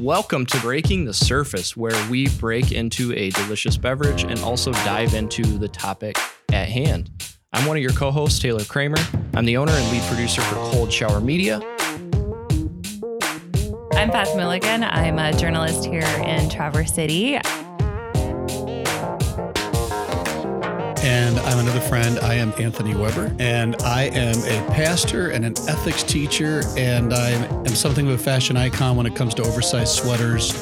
Welcome to Breaking the Surface, where we break into a delicious beverage and also dive into the topic at hand. I'm one of your co hosts, Taylor Kramer. I'm the owner and lead producer for Cold Shower Media. I'm Beth Milligan. I'm a journalist here in Traverse City. And I'm another friend. I am Anthony Weber, and I am a pastor and an ethics teacher, and I am something of a fashion icon when it comes to oversized sweaters.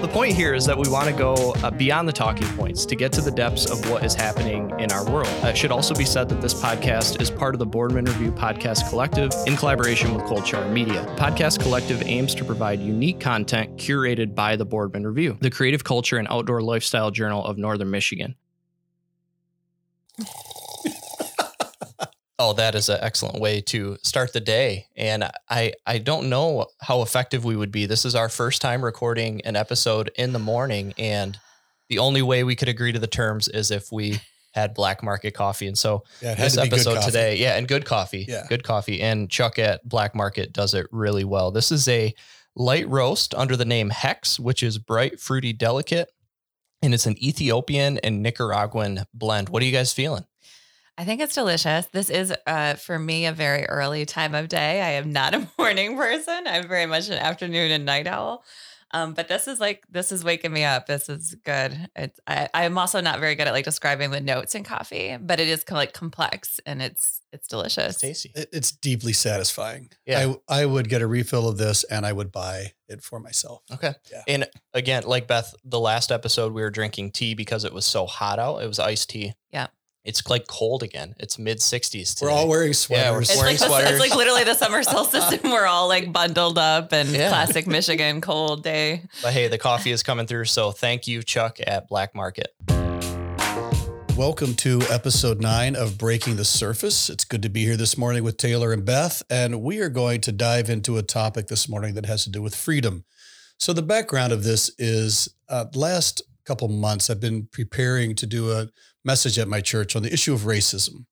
The point here is that we want to go uh, beyond the talking points to get to the depths of what is happening in our world. Uh, it should also be said that this podcast is part of the Boardman Review Podcast Collective in collaboration with Cold Shower Media. The Podcast Collective aims to provide unique content curated by the Boardman Review, the creative culture and outdoor lifestyle journal of Northern Michigan. oh, that is an excellent way to start the day. And I I don't know how effective we would be. This is our first time recording an episode in the morning, and the only way we could agree to the terms is if we had black market coffee. And so Yeah, this episode today, yeah, and good coffee, Yeah. good coffee, and Chuck at Black Market does it really well. This is a light roast under the name Hex, which is bright, fruity, delicate, and it's an Ethiopian and Nicaraguan blend. What are you guys feeling? I think it's delicious. This is, uh, for me, a very early time of day. I am not a morning person. I'm very much an afternoon and night owl. Um, but this is like this is waking me up. This is good. It's I, I'm also not very good at like describing the notes in coffee, but it is kind of like complex and it's it's delicious. tasty. It- It's deeply satisfying. Yeah. I, I would get a refill of this and I would buy it for myself. Okay. Yeah. And again, like Beth, the last episode we were drinking tea because it was so hot out. It was iced tea. Yeah. It's like cold again. It's mid 60s today. We're all wearing sweaters. Yeah, we're sweaters. It's wearing like, the, sweaters. it's like literally the summer solstice and we're all like bundled up and Yeah. classic Michigan cold day. But hey, the coffee is coming through. So thank you, Chuck at Black Market. Welcome to episode nine of Breaking the Surface. It's good to be here this morning with Taylor and Beth, and we are going to dive into a topic this morning that has to do with freedom. So, the background of this is uh, last couple months, I've been preparing to do a message at my church on the issue of racism.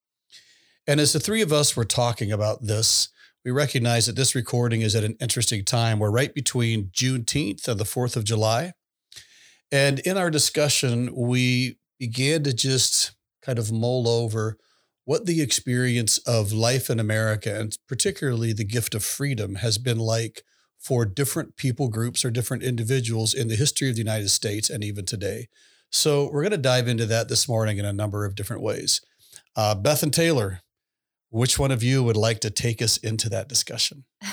And as the three of us were talking about this, we recognize that this recording is at an interesting time. We're right between Juneteenth and the 4th of July. And in our discussion, we began to just kind of mull over what the experience of life in America and particularly the gift of freedom has been like for different people groups or different individuals in the history of the United States and even today. So we're going to dive into that this morning in a number of different ways. Uh, Beth and Taylor, which one of you would like to take us into that discussion?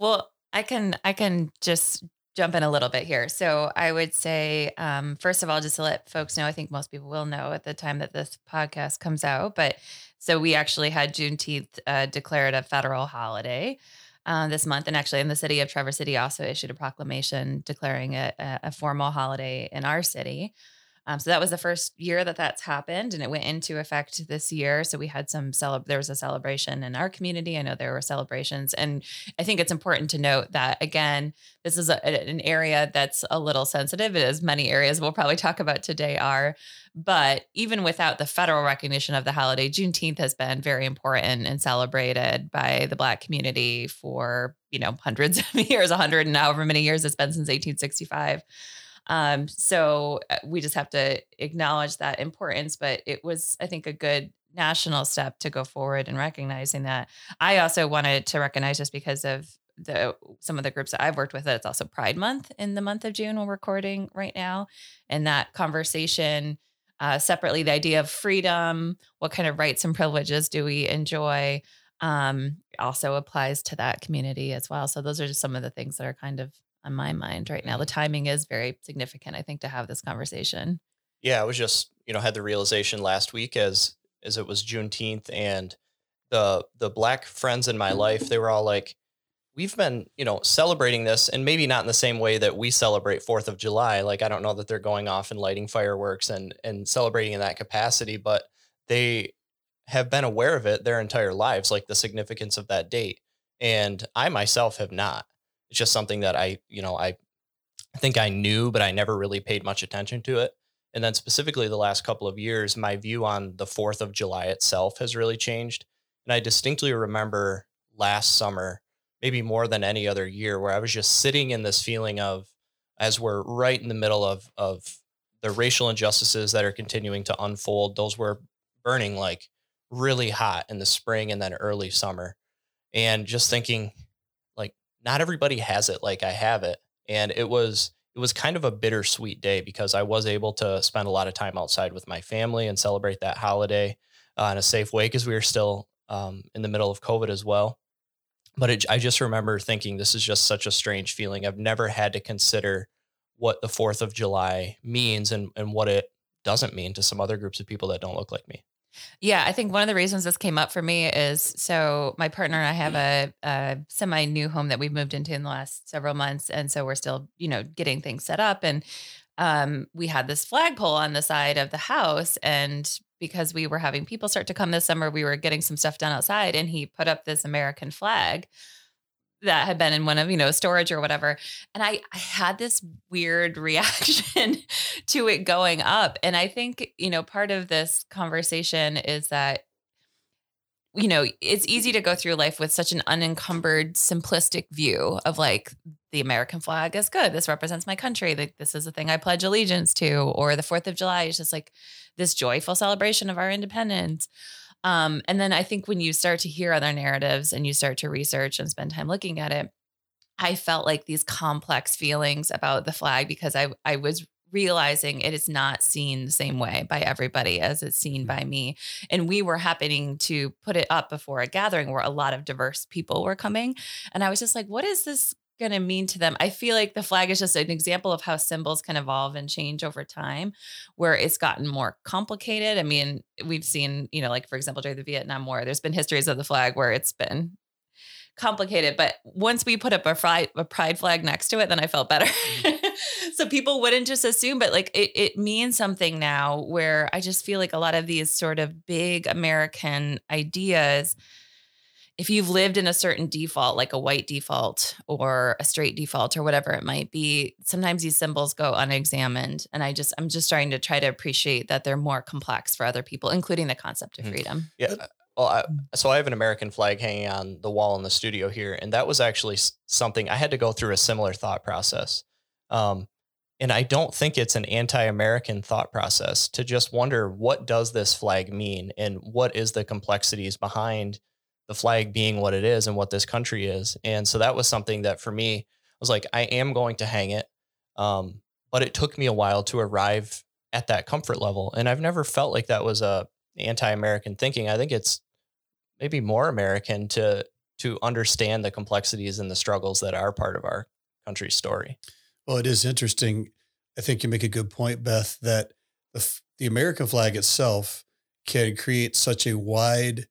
Well, I can I can just jump in a little bit here. So I would say, um, first of all, just to let folks know, I think most people will know at the time that this podcast comes out, but so we actually had Juneteenth uh, declared a federal holiday. Uh, this month, and actually, in the city of Traverse City, also issued a proclamation declaring it a, a formal holiday in our city. Um, so that was the first year that that's happened, and it went into effect this year. So we had some cele- there was a celebration in our community. I know there were celebrations, and I think it's important to note that again, this is a, an area that's a little sensitive, as many areas we'll probably talk about today are. But even without the federal recognition of the holiday, Juneteenth has been very important and celebrated by the Black community for you know hundreds of years, a hundred and however many years it's been since 1865. Um, so uh, we just have to acknowledge that importance. But it was, I think, a good national step to go forward in recognizing that. I also wanted to recognize just because of the some of the groups that I've worked with that it's also Pride Month in the month of June. We're recording right now, and that conversation uh, separately, the idea of freedom, what kind of rights and privileges do we enjoy, um, also applies to that community as well. So those are just some of the things that are kind of on my mind right now. The timing is very significant, I think, to have this conversation. Yeah, I was just, you know, had the realization last week as as it was Juneteenth and the the black friends in my life, mm-hmm. they were all like, We've been, you know, celebrating this and maybe not in the same way that we celebrate Fourth of July. Like I don't know that they're going off and lighting fireworks and and celebrating in that capacity, but they have been aware of it their entire lives, like the significance of that date. And I myself have not. It's just something that I, you know, I think I knew, but I never really paid much attention to it. And then specifically the last couple of years, my view on the 4th of July itself has really changed. And I distinctly remember last summer maybe more than any other year where I was just sitting in this feeling of as we're right in the middle of of the racial injustices that are continuing to unfold, those were burning like really hot in the spring and then early summer. And just thinking not everybody has it like I have it. And it was it was kind of a bittersweet day because I was able to spend a lot of time outside with my family and celebrate that holiday uh, in a safe way because we were still um, in the middle of COVID as well. But it, I just remember thinking this is just such a strange feeling. I've never had to consider what the 4th of July means and, and what it doesn't mean to some other groups of people that don't look like me. Yeah, I think one of the reasons this came up for me is so my partner and I have a, a semi new home that we've moved into in the last several months, and so we're still, you know, getting things set up. And um, we had this flagpole on the side of the house, and because we were having people start to come this summer, we were getting some stuff done outside, and he put up this American flag that had been in one of you know storage or whatever. And i i had this weird reaction to it going up. And i think you know part of this conversation is that you know it's easy to go through life with such an unencumbered simplistic view of like the american flag is good. This represents my country. Like this is the thing i pledge allegiance to. Or the 4th of july is just like this joyful celebration of our independence um, and then I think when you start to hear other narratives and you start to research and spend time looking at it, I felt like these complex feelings about the flag because I I was realizing it is not seen the same way by everybody as it's seen by me. And we were happening to put it up before a gathering where a lot of diverse people were coming. And I was just like, what is this going to mean to them. I feel like the flag is just an example of how symbols can evolve and change over time, where it's gotten more complicated. I mean, we've seen, you know, like for example, during the Vietnam War, there's been histories of the flag where it's been complicated. But once we put up a pride, a pride flag next to it, then I felt better. Mm-hmm. so people wouldn't just assume, but like it, it means something now where I just feel like a lot of these sort of big American ideas if you've lived in a certain default, like a white default or a straight default or whatever it might be, sometimes these symbols go unexamined. And I just, I'm just starting to try to appreciate that they're more complex for other people, including the concept of mm-hmm. freedom. Yeah. Uh, well, I, mm. so I have an American flag hanging on the wall in the studio here, and that was actually something I had to go through a similar thought process. Um, and I don't think it's an anti-American thought process to just wonder what does this flag mean and what is the complexities behind the flag being what it is and what this country is. And so that was something that for me I was like, I am going to hang it. Um, but it took me a while to arrive at that comfort level. And I've never felt like that was a anti-American thinking. I think it's maybe more American to to understand the complexities and the struggles that are part of our country's story. Well, it is interesting. I think you make a good point, Beth, that the, the American flag itself can create such a wide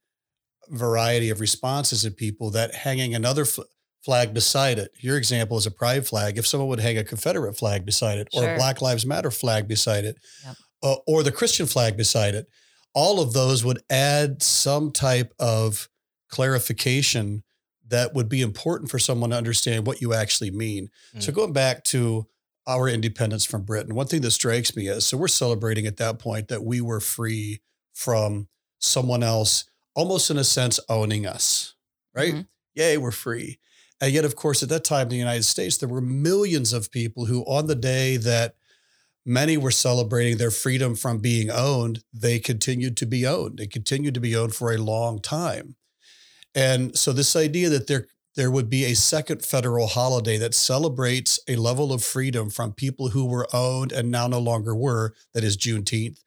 variety of responses of people that hanging another fl- flag beside it. Your example is a pride flag. If someone would hang a Confederate flag beside it, or a Black Lives Matter flag beside it, yep. uh, or the Christian flag beside it, all of those would add some type of clarification that would be important for someone to understand what you actually mean. Mm. So going back to our independence from Britain, one thing that strikes me is so we're celebrating at that point that we were free from someone else almost in a sense owning us, right? Mm-hmm. Yay, we're free. And yet, of course, at that time in the United States, there were millions of people who, on the day that many were celebrating their freedom from being owned, they continued to be owned. They continued to be owned for a long time. And so, this idea that there there would be a second federal holiday that celebrates a level of freedom from people who were owned and now no longer were, that is Juneteenth,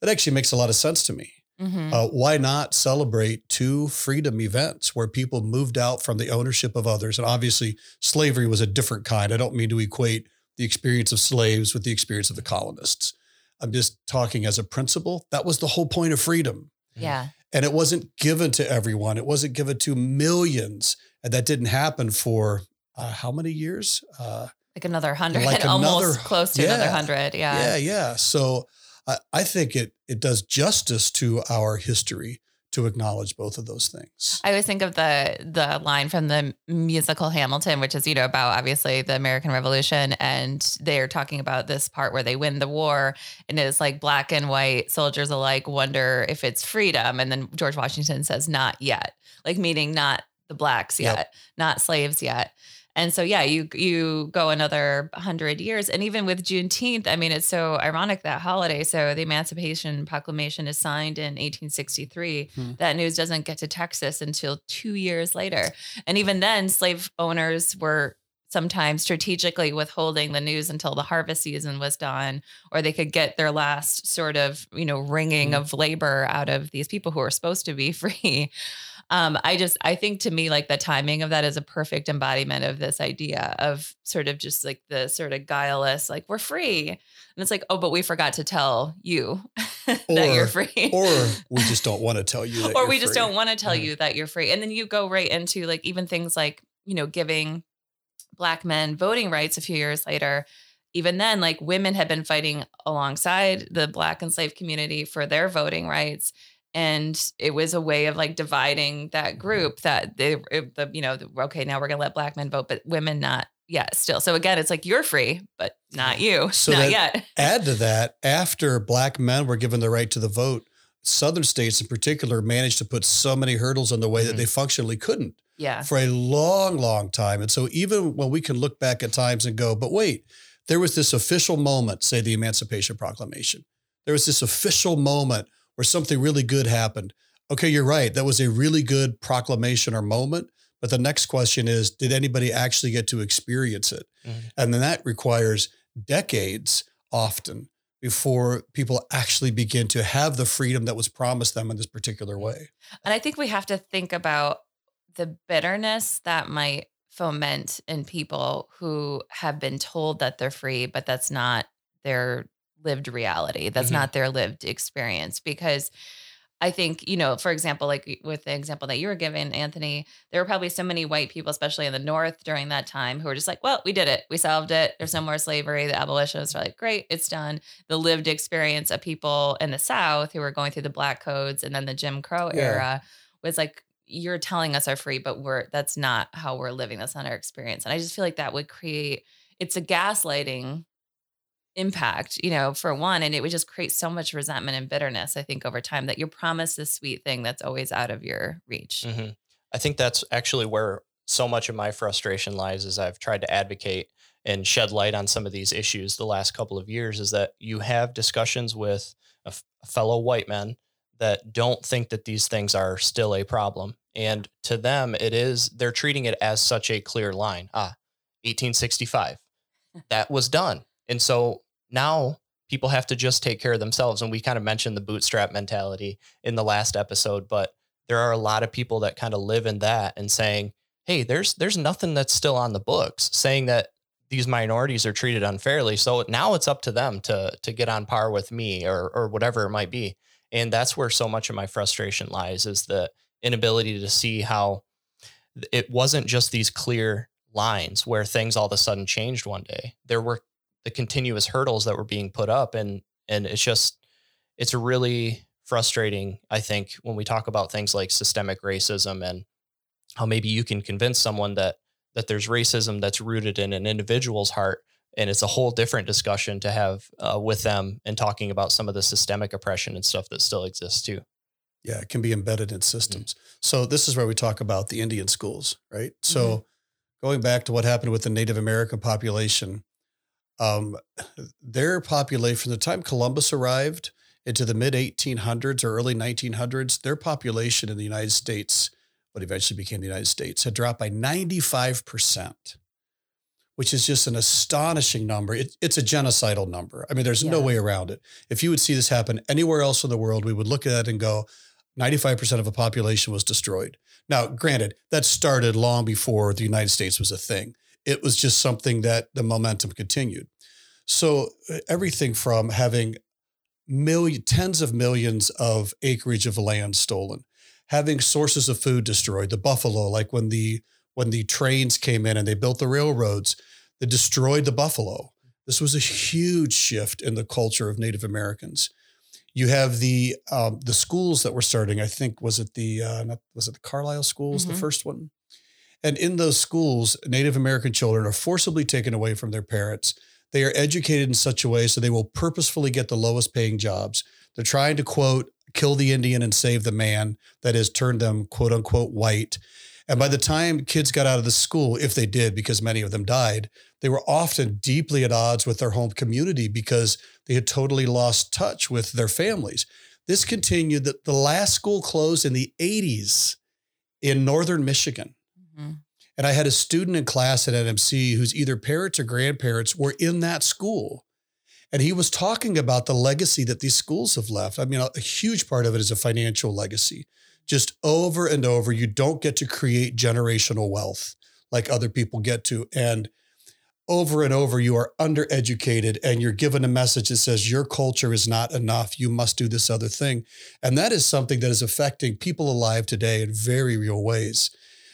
that actually makes a lot of sense to me. Mm-hmm. Uh, why not celebrate two freedom events where people moved out from the ownership of others? And obviously, slavery was a different kind. I don't mean to equate the experience of slaves with the experience of the colonists. I'm just talking as a principle. That was the whole point of freedom. Yeah. And it wasn't given to everyone, it wasn't given to millions. And that didn't happen for uh, how many years? Uh, like another hundred, like almost another, close to yeah, another hundred. Yeah. Yeah. Yeah. So, I, I think it it does justice to our history to acknowledge both of those things. I always think of the the line from the musical Hamilton, which is you know about obviously the American Revolution, and they're talking about this part where they win the war, and it's like black and white soldiers alike wonder if it's freedom, and then George Washington says not yet, like meaning not the blacks Yep. yet, not slaves yet. And so, yeah, you you go another hundred years, and even with Juneteenth, I mean, it's so ironic that holiday. So the Emancipation Proclamation is signed in 1863. Hmm. That news doesn't get to Texas until two years later, and even then, slave owners were sometimes strategically withholding the news until the harvest season was done, or they could get their last sort of you know wringing Hmm. of labor out of these people who are supposed to be free um, I just I think to me like the timing of that is a perfect embodiment of this idea of sort of just like the sort of guileless like we're free and it's like oh but we forgot to tell you that you're free Or we just don't want to tell you that. or we just free. don't want to tell Yeah. you that you're free and then you go right into like even things like you know giving black men voting rights a few years later even then like women had been fighting alongside the black enslaved community for their voting rights and it was a way of like dividing that group that they the you know the, okay now we're gonna let black men vote but women not yet still so again it's like you're free but not you So not that- yet Add to that, after black men were given the right to the vote, Southern states in particular managed to put so many hurdles in the way that Mhm. they functionally couldn't yeah for a long, long time. And so even when we can look back at times and go, but wait, there was this official moment, say the Emancipation Proclamation. There was this official moment where something really good happened. Okay, you're right. That was a really good proclamation or moment. But the next question is, did anybody actually get to experience it? Mhm. And then that requires decades often before people actually begin to have the freedom that was promised them in this particular way. And I think we have to think about the bitterness that might foment in people who have been told that they're free, but that's not their lived reality. That's Mhm. not their lived experience. Because I think, you know, for example, like with the example that you were giving, Anthony, there were probably so many white people, especially in the North during that time, who were just like, well, we did it. We solved it. There's no more slavery. The abolitionists are like, great, it's done. The lived experience of people in the South who were going through the black codes and then the Jim Crow Yeah. era was like, you're telling us are free, but we're that's not how we're living. That's not our experience. And I just feel like that would create it's a gaslighting impact, you know, for one, and it would just create so much resentment and bitterness, I think, over time that you're promised this sweet thing that's always out of your reach. hmm I think that's actually where so much of my frustration lies as I've tried to advocate and shed light on some of these issues the last couple of years is that you have discussions with fellow white men that don't think that these things are still a problem. And to them, it is, they're treating it as such a clear line. Ah, 1865, that was done. And so now people have to just take care of themselves. And we kind of mentioned the bootstrap mentality in the last episode, but there are a lot of people that kind of live in that and saying, "Hey, there's there's nothing that's still on the books saying that these minorities are treated unfairly. So now it's up to them to to get on par with me or or whatever it might be." And that's where so much of my frustration lies is the inability to see how it wasn't just these clear lines where things all of a sudden changed one day. There were the continuous hurdles that were being put up and and it's just it's really frustrating i think when we talk about things like systemic racism and how maybe you can convince someone that that there's racism that's rooted in an individual's heart and it's a whole different discussion to have uh, with them and talking about some of the systemic oppression and stuff that still exists too Yeah, it can be embedded in systems. So this is where we talk about the Indian schools, right? So going back to what happened with the Native American population, um, their population from the time Columbus arrived into the mid 1800s or early 1900s, their population in the United States, what eventually became the United States, had dropped by 95%. Which is just an astonishing number. It, it's a genocidal number. I mean, there's no way around it. If you would see this happen anywhere else in the world, we would look at it and go, 95% of a population was destroyed. Now, granted, that started long before the United States was a thing. It was just something that the momentum continued. So uh, everything from having million, tens of millions of acreage of land stolen, having sources of food destroyed, the buffalo, like when the when the trains came in and they built the railroads, they destroyed the buffalo. This was a huge shift in the culture of Native Americans. You have the um, the schools that were starting. I think was it the uh, not, was it the Carlisle schools, Mhm. the first one, and in those schools, Native American children are forcibly taken away from their parents. They are educated in such a way so they will purposefully get the lowest paying jobs. They're trying to quote kill the Indian and save the man. that has turned them quote unquote white. And by the time kids got out of the school, if they did, because many of them died, they were often deeply at odds with their home community because they had totally lost touch with their families. This continued that the last school closed in the 80s in northern Michigan. And I had a student in class at NMC whose either parents or grandparents were in that school. And he was talking about the legacy that these schools have left. I mean, a huge part of it is a financial legacy. Just over and over, you don't get to create generational wealth like other people get to. And over and over, you are undereducated and you're given a message that says your culture is not enough. You must do this other thing. And that is something that is affecting people alive today in very real ways.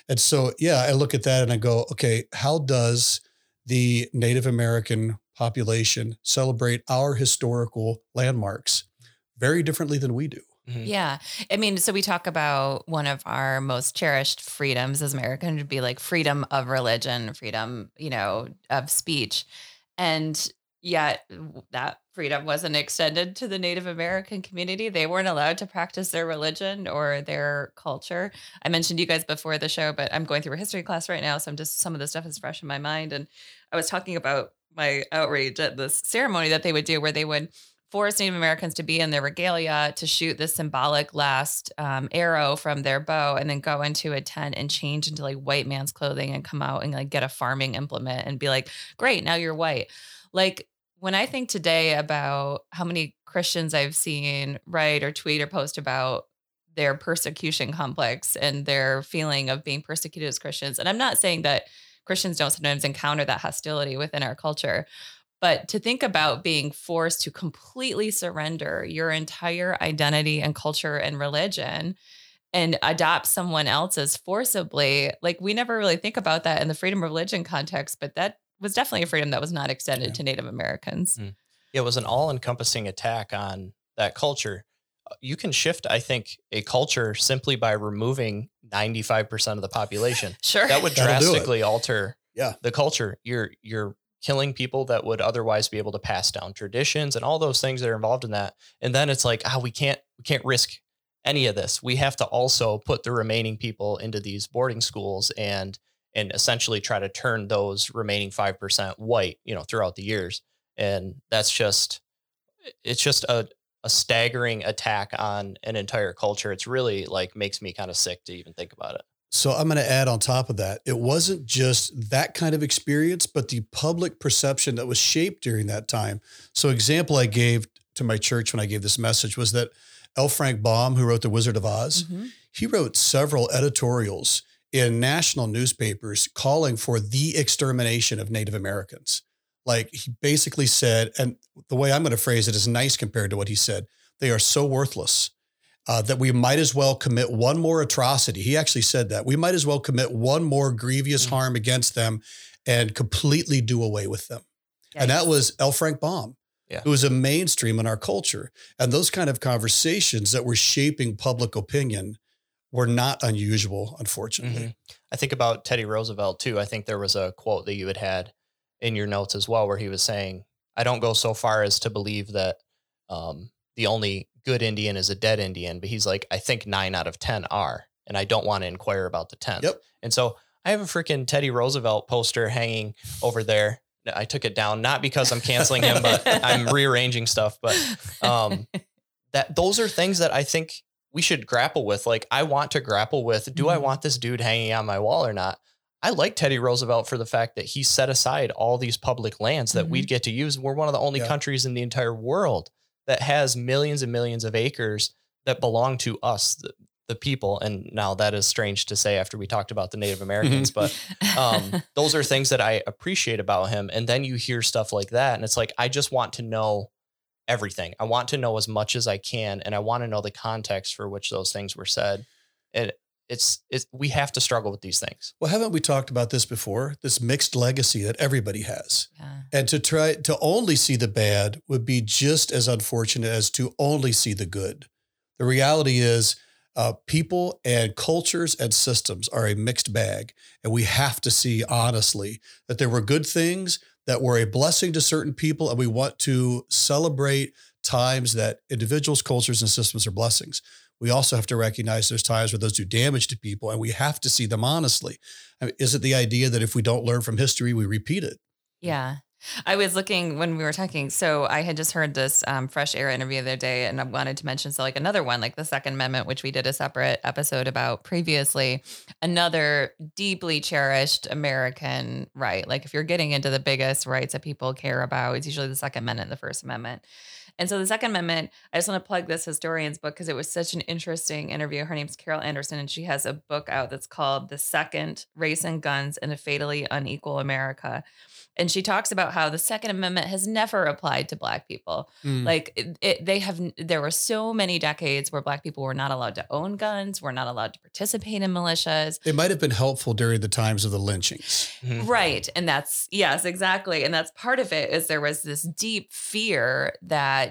And so, yeah, I look at that and I go, okay, how does the Native American population celebrate our historical landmarks very differently than we do? Mm-hmm. Yeah. I mean, so we talk about one of our most cherished freedoms as Americans would be like freedom of religion, freedom, you know, of speech. And yet that freedom wasn't extended to the Native American community. They weren't allowed to practice their religion or their culture. I mentioned you guys before the show, but I'm going through a history class right now. So I'm just, some of the stuff is fresh in my mind. And I was talking about my outrage at this ceremony that they would do where they would force Native Americans to be in their regalia to shoot this symbolic last um, arrow from their bow and then go into a tent and change into like white man's clothing and come out and like get a farming implement and be like, great, now you're white. Like when I think today about how many Christians I've seen write or tweet or post about their persecution complex and their feeling of being persecuted as Christians. And I'm not saying that Christians don't sometimes encounter that hostility within our culture, but to think about being forced to completely surrender your entire identity and culture and religion and adopt someone else's forcibly, like we never really think about that in the freedom of religion context, but that was definitely a freedom that was not extended yeah. to Native Americans. Mm. It was an all encompassing attack on that culture. Uh, you can shift, I think, a culture simply by removing 95% of the population. sure. That would drastically alter yeah. the culture. You're you're killing people that would otherwise be able to pass down traditions and all those things that are involved in that. And then it's like, ah, oh, we can't we can't risk any of this. We have to also put the remaining people into these boarding schools and and essentially try to turn those remaining 5% white, you know, throughout the years. And that's just it's just a a staggering attack on an entire culture. It's really like makes me kind of sick to even think about it. So I'm going to add on top of that, it wasn't just that kind of experience, but the public perception that was shaped during that time. So example I gave to my church when I gave this message was that L. Frank Baum, who wrote The Wizard of Oz, mm-hmm. he wrote several editorials in national newspapers calling for the extermination of Native Americans. Like he basically said, and the way I'm going to phrase it is nice compared to what he said. They are so worthless uh, that we might as well commit one more atrocity. He actually said that we might as well commit one more grievous mm-hmm. harm against them and completely do away with them. And that was L. Frank Baum, yeah. who was a mainstream in our culture. And those kind of conversations that were shaping public opinion were not unusual, unfortunately. Mm-hmm. I think about Teddy Roosevelt too. I think there was a quote that you had had in your notes as well, where he was saying, "I don't go so far as to believe that um, the only good Indian is a dead Indian, but he's like, I think nine out of 10 are, and I don't want to inquire about the 10th. Yep. And so I have a freaking Teddy Roosevelt poster hanging over there. I took it down, not because I'm canceling him, but I'm rearranging stuff. But um, that those are things that I think we should grapple with. Like, I want to grapple with do mm-hmm. I want this dude hanging on my wall or not? I like Teddy Roosevelt for the fact that he set aside all these public lands that mm-hmm. we'd get to use. We're one of the only yeah. countries in the entire world that has millions and millions of acres that belong to us, the, the people. And now that is strange to say after we talked about the Native Americans, but um, those are things that I appreciate about him. And then you hear stuff like that, and it's like, I just want to know everything. I want to know as much as I can, and I want to know the context for which those things were said. And it's, it's we have to struggle with these things. Well, haven't we talked about this before? This mixed legacy that everybody has. Yeah. And to try to only see the bad would be just as unfortunate as to only see the good. The reality is uh, people and cultures and systems are a mixed bag. And we have to see honestly that there were good things that were a blessing to certain people. And we want to celebrate times that individuals, cultures, and systems are blessings we also have to recognize there's times where those do damage to people and we have to see them honestly. I mean, is it the idea that if we don't learn from history, we repeat it? Yeah. I was looking when we were talking. So I had just heard this um, fresh air interview the other day, and I wanted to mention so like another one, like the Second Amendment, which we did a separate episode about previously. Another deeply cherished American right. Like if you're getting into the biggest rights that people care about, it's usually the Second Amendment, the First Amendment. And so the Second Amendment, I just want to plug this historian's book because it was such an interesting interview. Her name's Carol Anderson, and she has a book out that's called The Second Race and Guns in a Fatally Unequal America. And she talks about how the Second Amendment has never applied to Black people. Mm. Like it, it, they have, there were so many decades where Black people were not allowed to own guns, were not allowed to participate in militias. It might have been helpful during the times of the lynchings. Mhm. Right. And that's, yes, exactly. And that's part of it is there was this deep fear that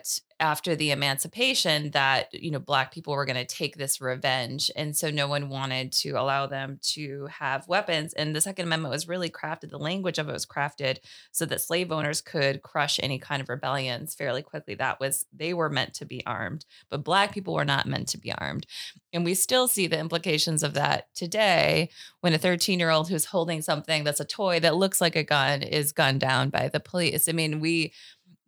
after the emancipation that you know black people were going to take this revenge and so no one wanted to allow them to have weapons and the second amendment was really crafted the language of it was crafted so that slave owners could crush any kind of rebellions fairly quickly that was they were meant to be armed but black people were not meant to be armed and we still see the implications of that today when a 13 year old who's holding something that's a toy that looks like a gun is gunned down by the police. I mean, we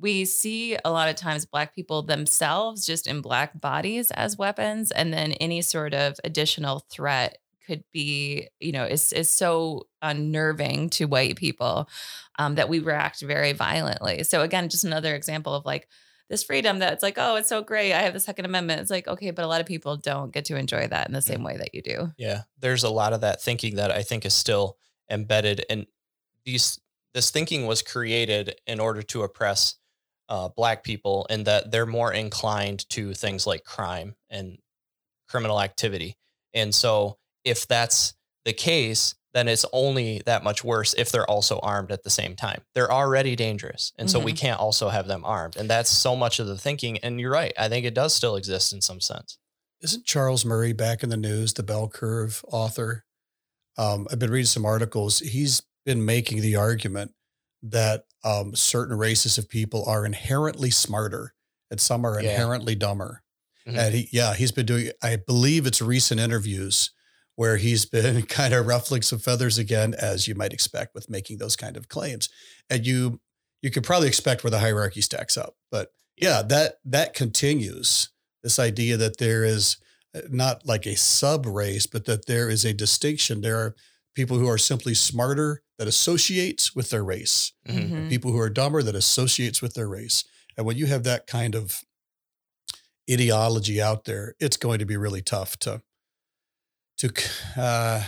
we see a lot of times black people themselves just in black bodies as weapons and then any sort of additional threat could be you know is is so unnerving to white people um, that we react very violently. So again just another example of like this freedom that's like oh it's so great i have the second amendment. It's like okay but a lot of people don't get to enjoy that in the same way that you do. Yeah, there's a lot of that thinking that I think is still embedded, and these this thinking was created in order to oppress uh, Black people, and that they're more inclined to things like crime and criminal activity. And so, if that's the case, then it's only that much worse if they're also armed at the same time. They're already dangerous, and so we Mhm. can't also have them armed. And that's so much of the thinking. And you're right; I think it does still exist in some sense. Isn't Charles Murray back in the news, the bell curve author? Um, I've been reading some articles. He's been making the argument that um, certain races of people are inherently smarter and some are Yeah. inherently dumber. Mhm. And he, yeah, he's been doing, I believe it's recent interviews where he's been kind of ruffling some feathers again, as you might expect with making those kind of claims. And you, you could probably expect where the hierarchy stacks up. But yeah, that, that continues this idea that there is uh, not like a sub race, but that there is a distinction. There are people who are simply smarter that associates with their race, Mhm. Mhm. people who are dumber that associates with their race. And when you have that kind of ideology out there, it's going to be really tough to to uh,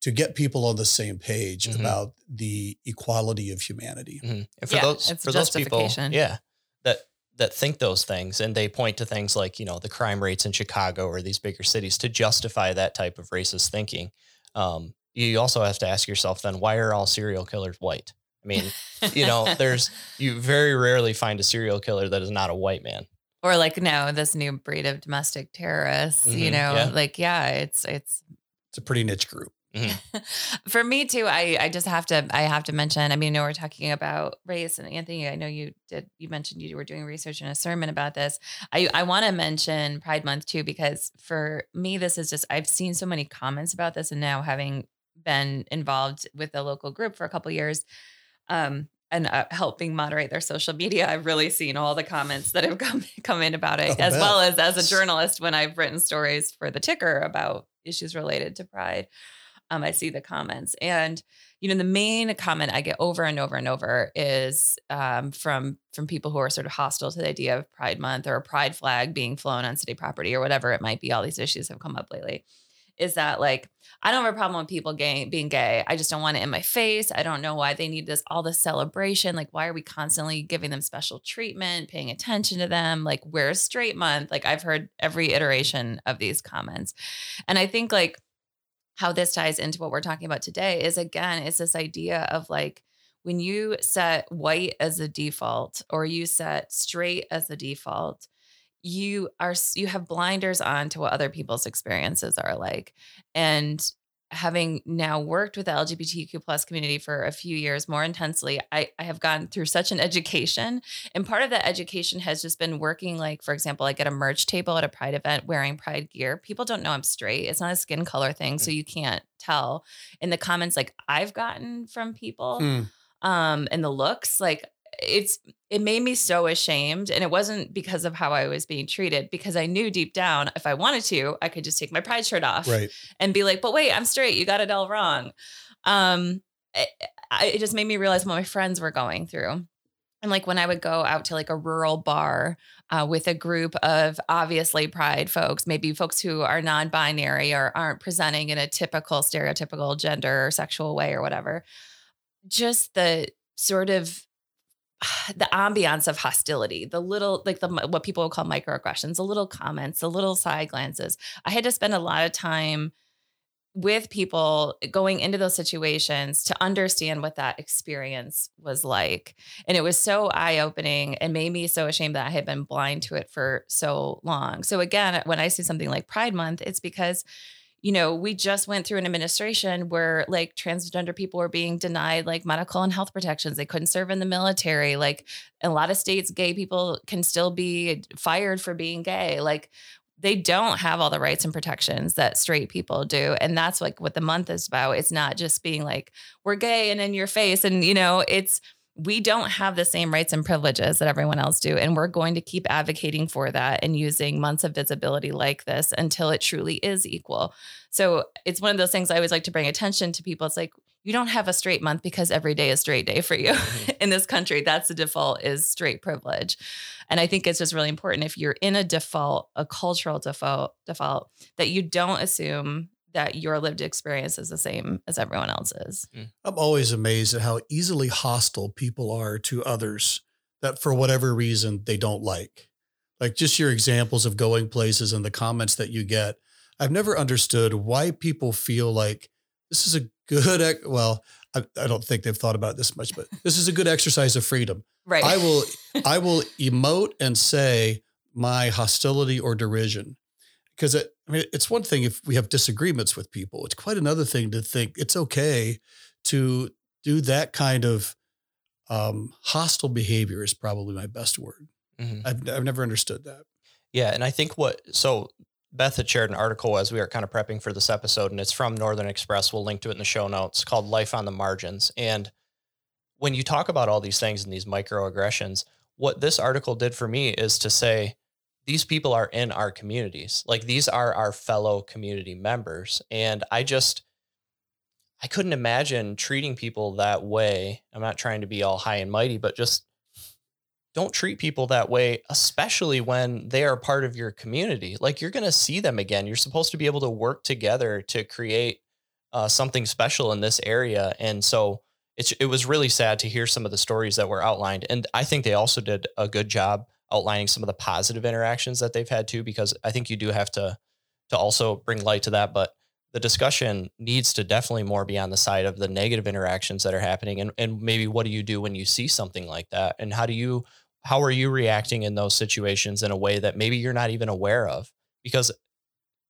to get people on the same page Mhm. about the equality of humanity. Mhm. And for Yeah, those it's for those people, yeah, that that think those things and they point to things like you know the crime rates in Chicago or these bigger cities to justify that type of racist thinking. Um, you also have to ask yourself then why are all serial killers white? I mean, you know, there's you very rarely find a serial killer that is not a white man. or like no this new breed of domestic terrorists you Mhm, know yeah. like yeah it's it's It's a pretty niche group. for me too i i just have to i have to mention i mean I know we're talking about race and anthony i know you did you mentioned you were doing research in a sermon about this i i want to mention pride month too because for me this is just i've seen so many comments about this and now having been involved with a local group for a couple years um and uh, helping moderate their social media, I've really seen all the comments that have come come in about it, I'll as well as as a journalist when I've written stories for the Ticker about issues related to pride. Um, I see the comments, and you know the main comment I get over and over and over is um, from from people who are sort of hostile to the idea of Pride Month or a Pride flag being flown on city property or whatever it might be. All these issues have come up lately. Is that like I don't have a problem with people gay being gay. I just don't want it in my face. I don't know why they need this all this celebration. Like, why are we constantly giving them special treatment, paying attention to them? Like, where's straight month? Like, I've heard every iteration of these comments. And I think like how this ties into what we're talking about today is again, it's this idea of like when you set white as the default or you set straight as the default, you are you have blinders on to what other people's experiences are like and having now worked with the LGBTQ plus community for a few years more intensely, I, I have gone through such an education. And part of that education has just been working, like, for example, like at a merch table at a pride event wearing pride gear. People don't know I'm straight. It's not a skin color thing. So you can't tell. In the comments, like I've gotten from people, Hmm. um, and the looks, like it's it made me so ashamed and it wasn't because of how i was being treated because i knew deep down if i wanted to i could just take my pride shirt off Right. and be like but wait i'm straight you got it all wrong um it, it just made me realize what my friends were going through and like when i would go out to like a rural bar uh, with a group of obviously pride folks maybe folks who are non-binary or aren't presenting in a typical stereotypical gender or sexual way or whatever just the sort of the ambiance of hostility, the little like the what people would call microaggressions, the little comments, the little side glances. I had to spend a lot of time with people going into those situations to understand what that experience was like. And it was so eye-opening and made me so ashamed that I had been blind to it for so long. So again, when I see something like Pride Month, it's because you know, we just went through an administration where like transgender people were being denied like medical and health protections. They couldn't serve in the military. Like in a lot of states, gay people can still be fired for being gay. Like they don't have all the rights and protections that straight people do. And that's like what the month is about. It's not just being like, we're gay and in your face. And, you know, it's, we don't have the same rights and privileges that everyone else do. And we're going to keep advocating for that and using months of visibility like this until it truly is equal. So it's one of those things I always like to bring attention to people. It's like, you don't have a straight month because every day is straight day for you mm-hmm. in this country. That's the default is straight privilege. And I think it's just really important if you're in a default, a cultural default default, that you don't assume that your lived experience is the same as everyone else's. Mm. I'm always amazed at how easily hostile people are to others that for whatever reason they don't like. Like just your examples of going places and the comments that you get. I've never understood why people feel like this is a good, ex- well, I, I don't think they've thought about it this much, but this is a good exercise of freedom. Right. I will, I will emote and say my hostility or derision because it, I mean, it's one thing if we have disagreements with people. It's quite another thing to think it's okay to do that kind of um, hostile behavior. Is probably my best word. Mhm. I've I've never understood that. Yeah, and I think what so Beth had shared an article as we were kind of prepping for this episode, and it's from Northern Express. We'll link to it in the show notes called Life on the Margins. And when you talk about all these things and these microaggressions, what this article did for me is to say these people are in our communities. Like these are our fellow community members. And I just I couldn't imagine treating people that way. I'm not trying to be all high and mighty, but just don't treat people that way, especially when they are part of your community. Like you're going to see them again. You're supposed to be able to work together to create uh, something special in this area. And so it's, it was really sad to hear some of the stories that were outlined. And I think they also did a good job outlining some of the positive interactions that they've had too, because I think you do have to, to also bring light to that. But the discussion needs to definitely more be on the side of the negative interactions that are happening. And, and maybe what do you do when you see something like that? And how do you how are you reacting in those situations in a way that maybe you're not even aware of because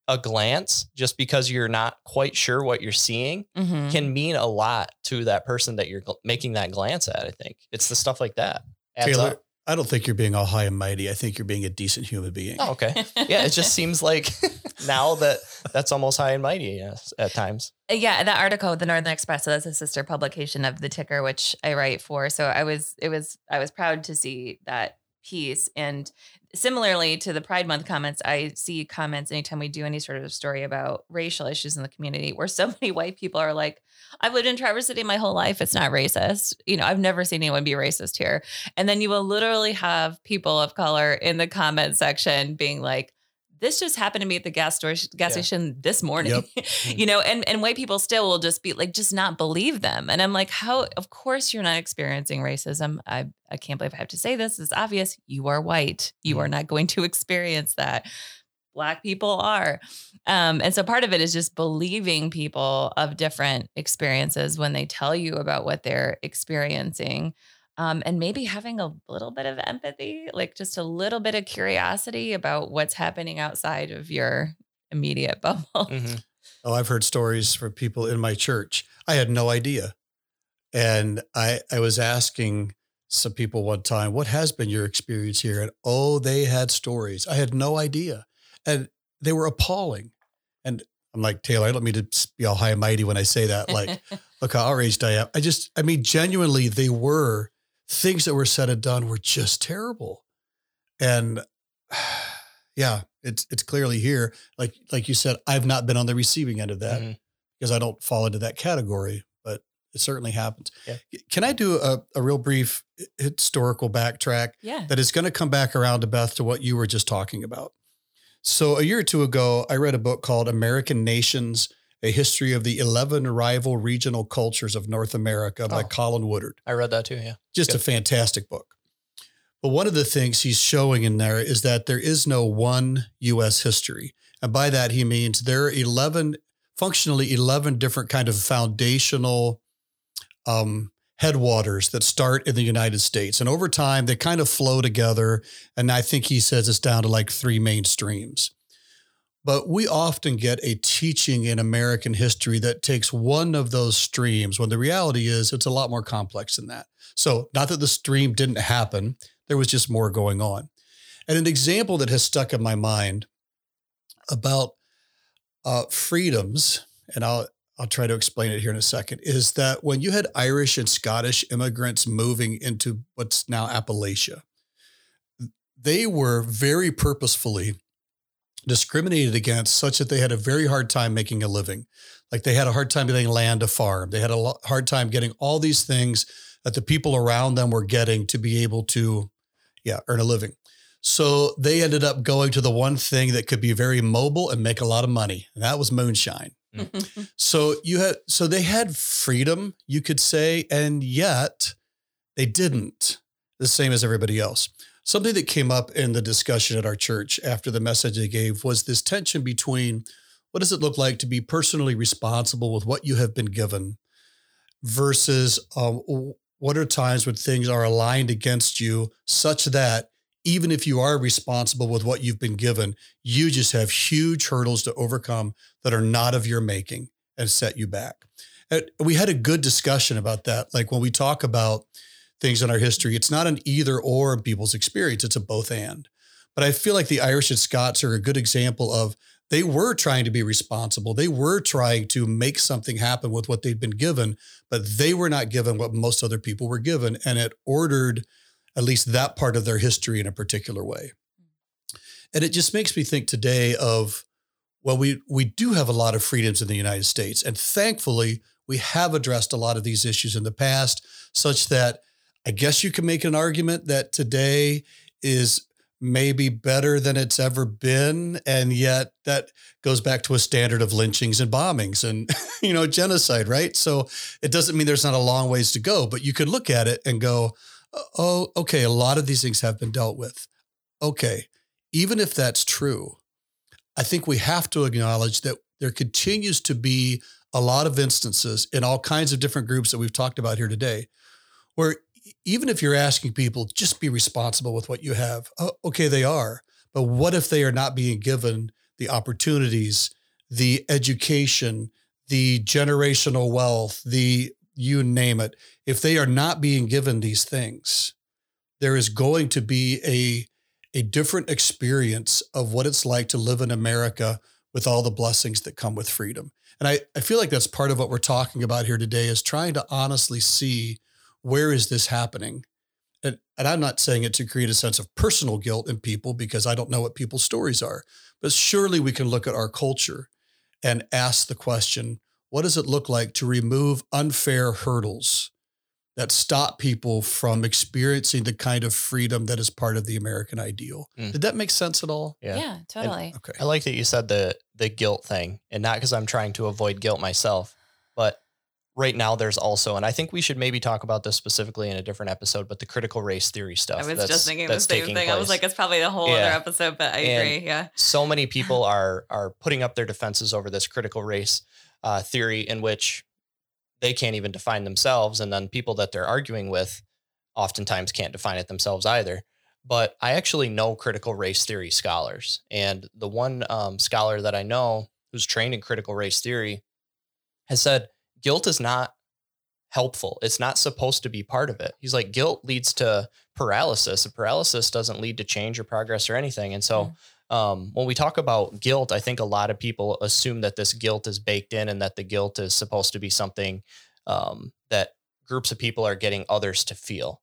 a glance just because you're not quite sure what you're seeing Mhm. can mean a lot to that person that you're gl- making that glance at i think it's the stuff like that Taylor, up. I don't think you're being all high and mighty. I think you're being a decent human being. oh, okay yeah it just seems like now that that's almost high and mighty yes, at times uh, yeah, that article, with the Northern Express, so that's a sister publication of the Ticker, which I write for. So I was, it was, I was proud to see that piece. And similarly to the Pride Month comments, I see comments anytime we do any sort of story about racial issues in the community, where so many white people are like, "I've lived in Traverse City my whole life; it's not racist." You know, I've never seen anyone be racist here. And then you will literally have people of color in the comment section being like. This just happened to me at the gas store, gas Yeah. station this morning. Yep. you know, and and white people still will just be like, just not believe them. And I'm like, how? Of course, you're not experiencing racism. I I can't believe I have to say this. It's obvious. You are white. You are not going to experience that. Black people are, um, and so part of it is just believing people of different experiences when they tell you about what they're experiencing. Um, and maybe having a little bit of empathy, like just a little bit of curiosity about what's happening outside of your immediate bubble. Mhm. Oh, I've heard stories from people in my church. I had no idea. And I, I was asking some people one time, what has been your experience here? And oh, they had stories. I had no idea. And they were appalling. And I'm like, Taylor, I don't mean to be all high and mighty when I say that. Like, look how outraged I am. I just, I mean, genuinely, they were things that were said and done were just terrible. And yeah, it's it's clearly here. Like like you said, I've not been on the receiving end of that Mhm. because I don't fall into that category, but it certainly happens. Yeah. Can I do a, a real brief historical backtrack Yeah. that is going to come back around to Beth to what you were just talking about? So a year or two ago, I read a book called American Nations: A History of the Eleven Rival Regional Cultures of North America by Oh. Colin Woodard I read that too. Yeah. just a fantastic book. But one of the things he's showing in there is that there is no one US history. And by that he means there are 11 functionally 11 different kind of foundational um, headwaters that start in the United States. And over time they kind of flow together and I think he says it's down to like three main streams. But we often get a teaching in American history that takes one of those streams when the reality is it's a lot more complex than that. So, not that the stream didn't happen, there was just more going on. And an example that has stuck in my mind about uh, freedoms, and I'll I'll try to explain it here in a second, is that when you had Irish and Scottish immigrants moving into what's now Appalachia, they were very purposefully discriminated against such that they had a very hard time making a living. Like they had a hard time getting land to farm. They had a hard time getting all these things that the people around them were getting to be able to, yeah, earn a living. So they ended up going to the one thing that could be very mobile and make a lot of money, and that was moonshine. Hmm. So you had, so they had freedom, you could say, and yet they didn't. The same as everybody else. Something that came up in the discussion at our church after the message they gave was this tension between what does it look like to be personally responsible with what you have been given versus um, what are times when things are aligned against you such that even if you are responsible with what you've been given, you just have huge hurdles to overcome that are not of your making and set you back. And we had a good discussion about that. Like when we talk about things in our history, it's not an either or in people's experience, it's a both and. But I feel like the Irish and Scots are a good example of they were trying to be responsible. They were trying to make something happen with what they'd been given, but they were not given what most other people were given. And it ordered at least that part of their history in a particular way. And it just makes me think today of, well, we, we do have a lot of freedoms in the United States. And thankfully, we have addressed a lot of these issues in the past, such that I guess you can make an argument that today is maybe better than it's ever been. And yet that goes back to a standard of lynchings and bombings and, you know, genocide, right? So it doesn't mean there's not a long ways to go, but you could look at it and go, uh, oh, okay, a lot of these things have been dealt with. Okay, even if that's true, I think we have to acknowledge that there continues to be a lot of instances in all kinds of different groups that we've talked about here today where even if you're asking people just be responsible with what you have oh, okay they are but what if they are not being given the opportunities the education the generational wealth the you name it if they are not being given these things there is going to be a a different experience of what it's like to live in America with all the blessings that come with freedom. And I, I feel like that's part of what we're talking about here today is trying to honestly see where is this happening? And, and I'm not saying it to create a sense of personal guilt in people because I don't know what people's stories are. But surely we can look at our culture and ask the question, what does it look like to remove unfair hurdles that stop people from experiencing the kind of freedom that is part of the American ideal? Mm. Did that make sense at all? Yeah, Yeah. totally. Okay. I like that you said the the guilt thing, and not because I'm trying to avoid guilt myself, but right now there's also, and I think we should maybe talk about this specifically in a different episode, but the critical race theory stuff. I was that's- just thinking the same thing. I was like, it's probably a whole other episode, but I And- agree. Yeah. so many people are are putting up their defenses over this critical race uh, theory in which they can't even define themselves and then people that they're arguing with oftentimes can't define it themselves either but i actually know critical race theory scholars and the one um, scholar that i know who's trained in critical race theory, has said guilt is not helpful. It's not supposed to be part of it. He's like, guilt leads to paralysis. A paralysis doesn't lead to change or progress or anything. And so, um, when we talk about guilt, I think a lot of people assume that this guilt is baked in and that the guilt is supposed to be something um, that groups of people are getting others to feel.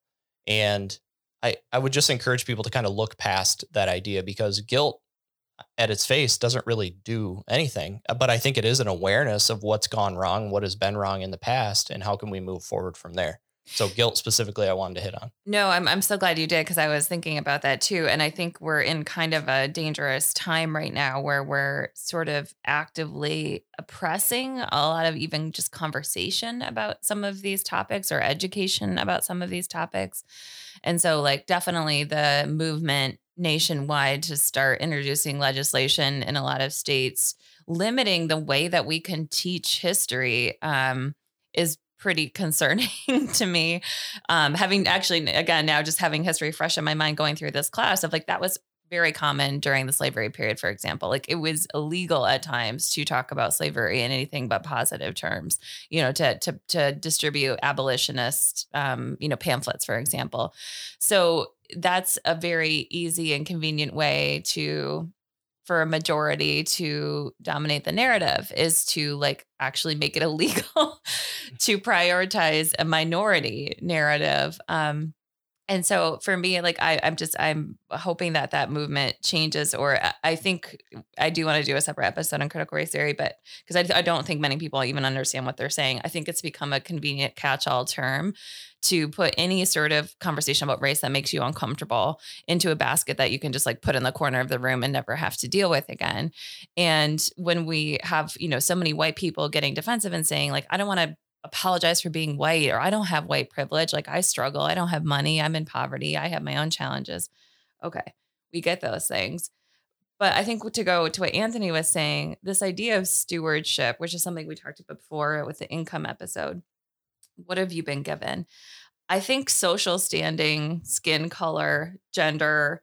And I, I would just encourage people to kind of look past that idea because guilt at its face doesn't really do anything. Uh, but I think it is an awareness of what's gone wrong, what has been wrong in the past, and how can we move forward from there. So guilt specifically, I wanted to hit on. No, I'm I'm so glad you did because I was thinking about that too, and I think we're in kind of a dangerous time right now where we're sort of actively oppressing a lot of even just conversation about some of these topics or education about some of these topics, and so like definitely the movement nationwide to start introducing legislation in a lot of states limiting the way that we can teach history um, is pretty concerning to me. Um, having actually, again, now just having history fresh in my mind going through this class of like that was very common during the slavery period, for example. Like it was illegal at times to talk about slavery in anything but positive terms, you know, to to to distribute abolitionist um, you know, pamphlets, for example. So that's a very easy and convenient way to for a majority to dominate the narrative is to like actually make it illegal to prioritize a minority narrative um and so for me like I, i'm just i'm hoping that that movement changes or i think i do want to do a separate episode on critical race theory but because I, I don't think many people even understand what they're saying i think it's become a convenient catch-all term to put any sort of conversation about race that makes you uncomfortable into a basket that you can just like put in the corner of the room and never have to deal with again. And when we have, you know, so many white people getting defensive and saying like I don't want to apologize for being white or I don't have white privilege, like I struggle, I don't have money, I'm in poverty, I have my own challenges. Okay. We get those things. But I think to go to what Anthony was saying, this idea of stewardship, which is something we talked about before with the income episode, what have you been given? I think social standing, skin color, gender,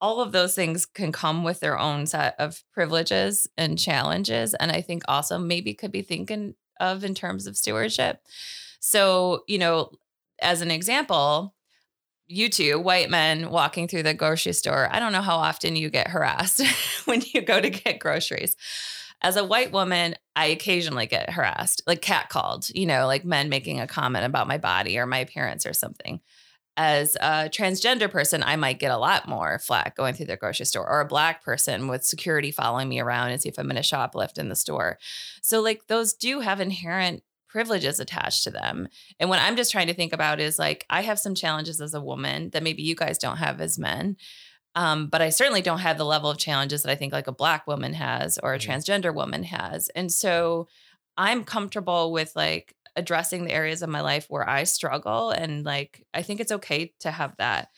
all of those things can come with their own set of privileges and challenges. And I think also maybe could be thinking of in terms of stewardship. So, you know, as an example, you two white men walking through the grocery store, I don't know how often you get harassed when you go to get groceries as a white woman, I occasionally get harassed, like catcalled, you know, like men making a comment about my body or my appearance or something. As a transgender person, I might get a lot more flack going through the grocery store, or a black person with security following me around and see if I'm going to shoplift in the store. So, like, those do have inherent privileges attached to them. And what I'm just trying to think about is like, I have some challenges as a woman that maybe you guys don't have as men. Um, but I certainly don't have the level of challenges that I think like a black woman has or a mm-hmm. transgender woman has. And so I'm comfortable with like addressing the areas of my life where I struggle. And like, I think it's okay to have that.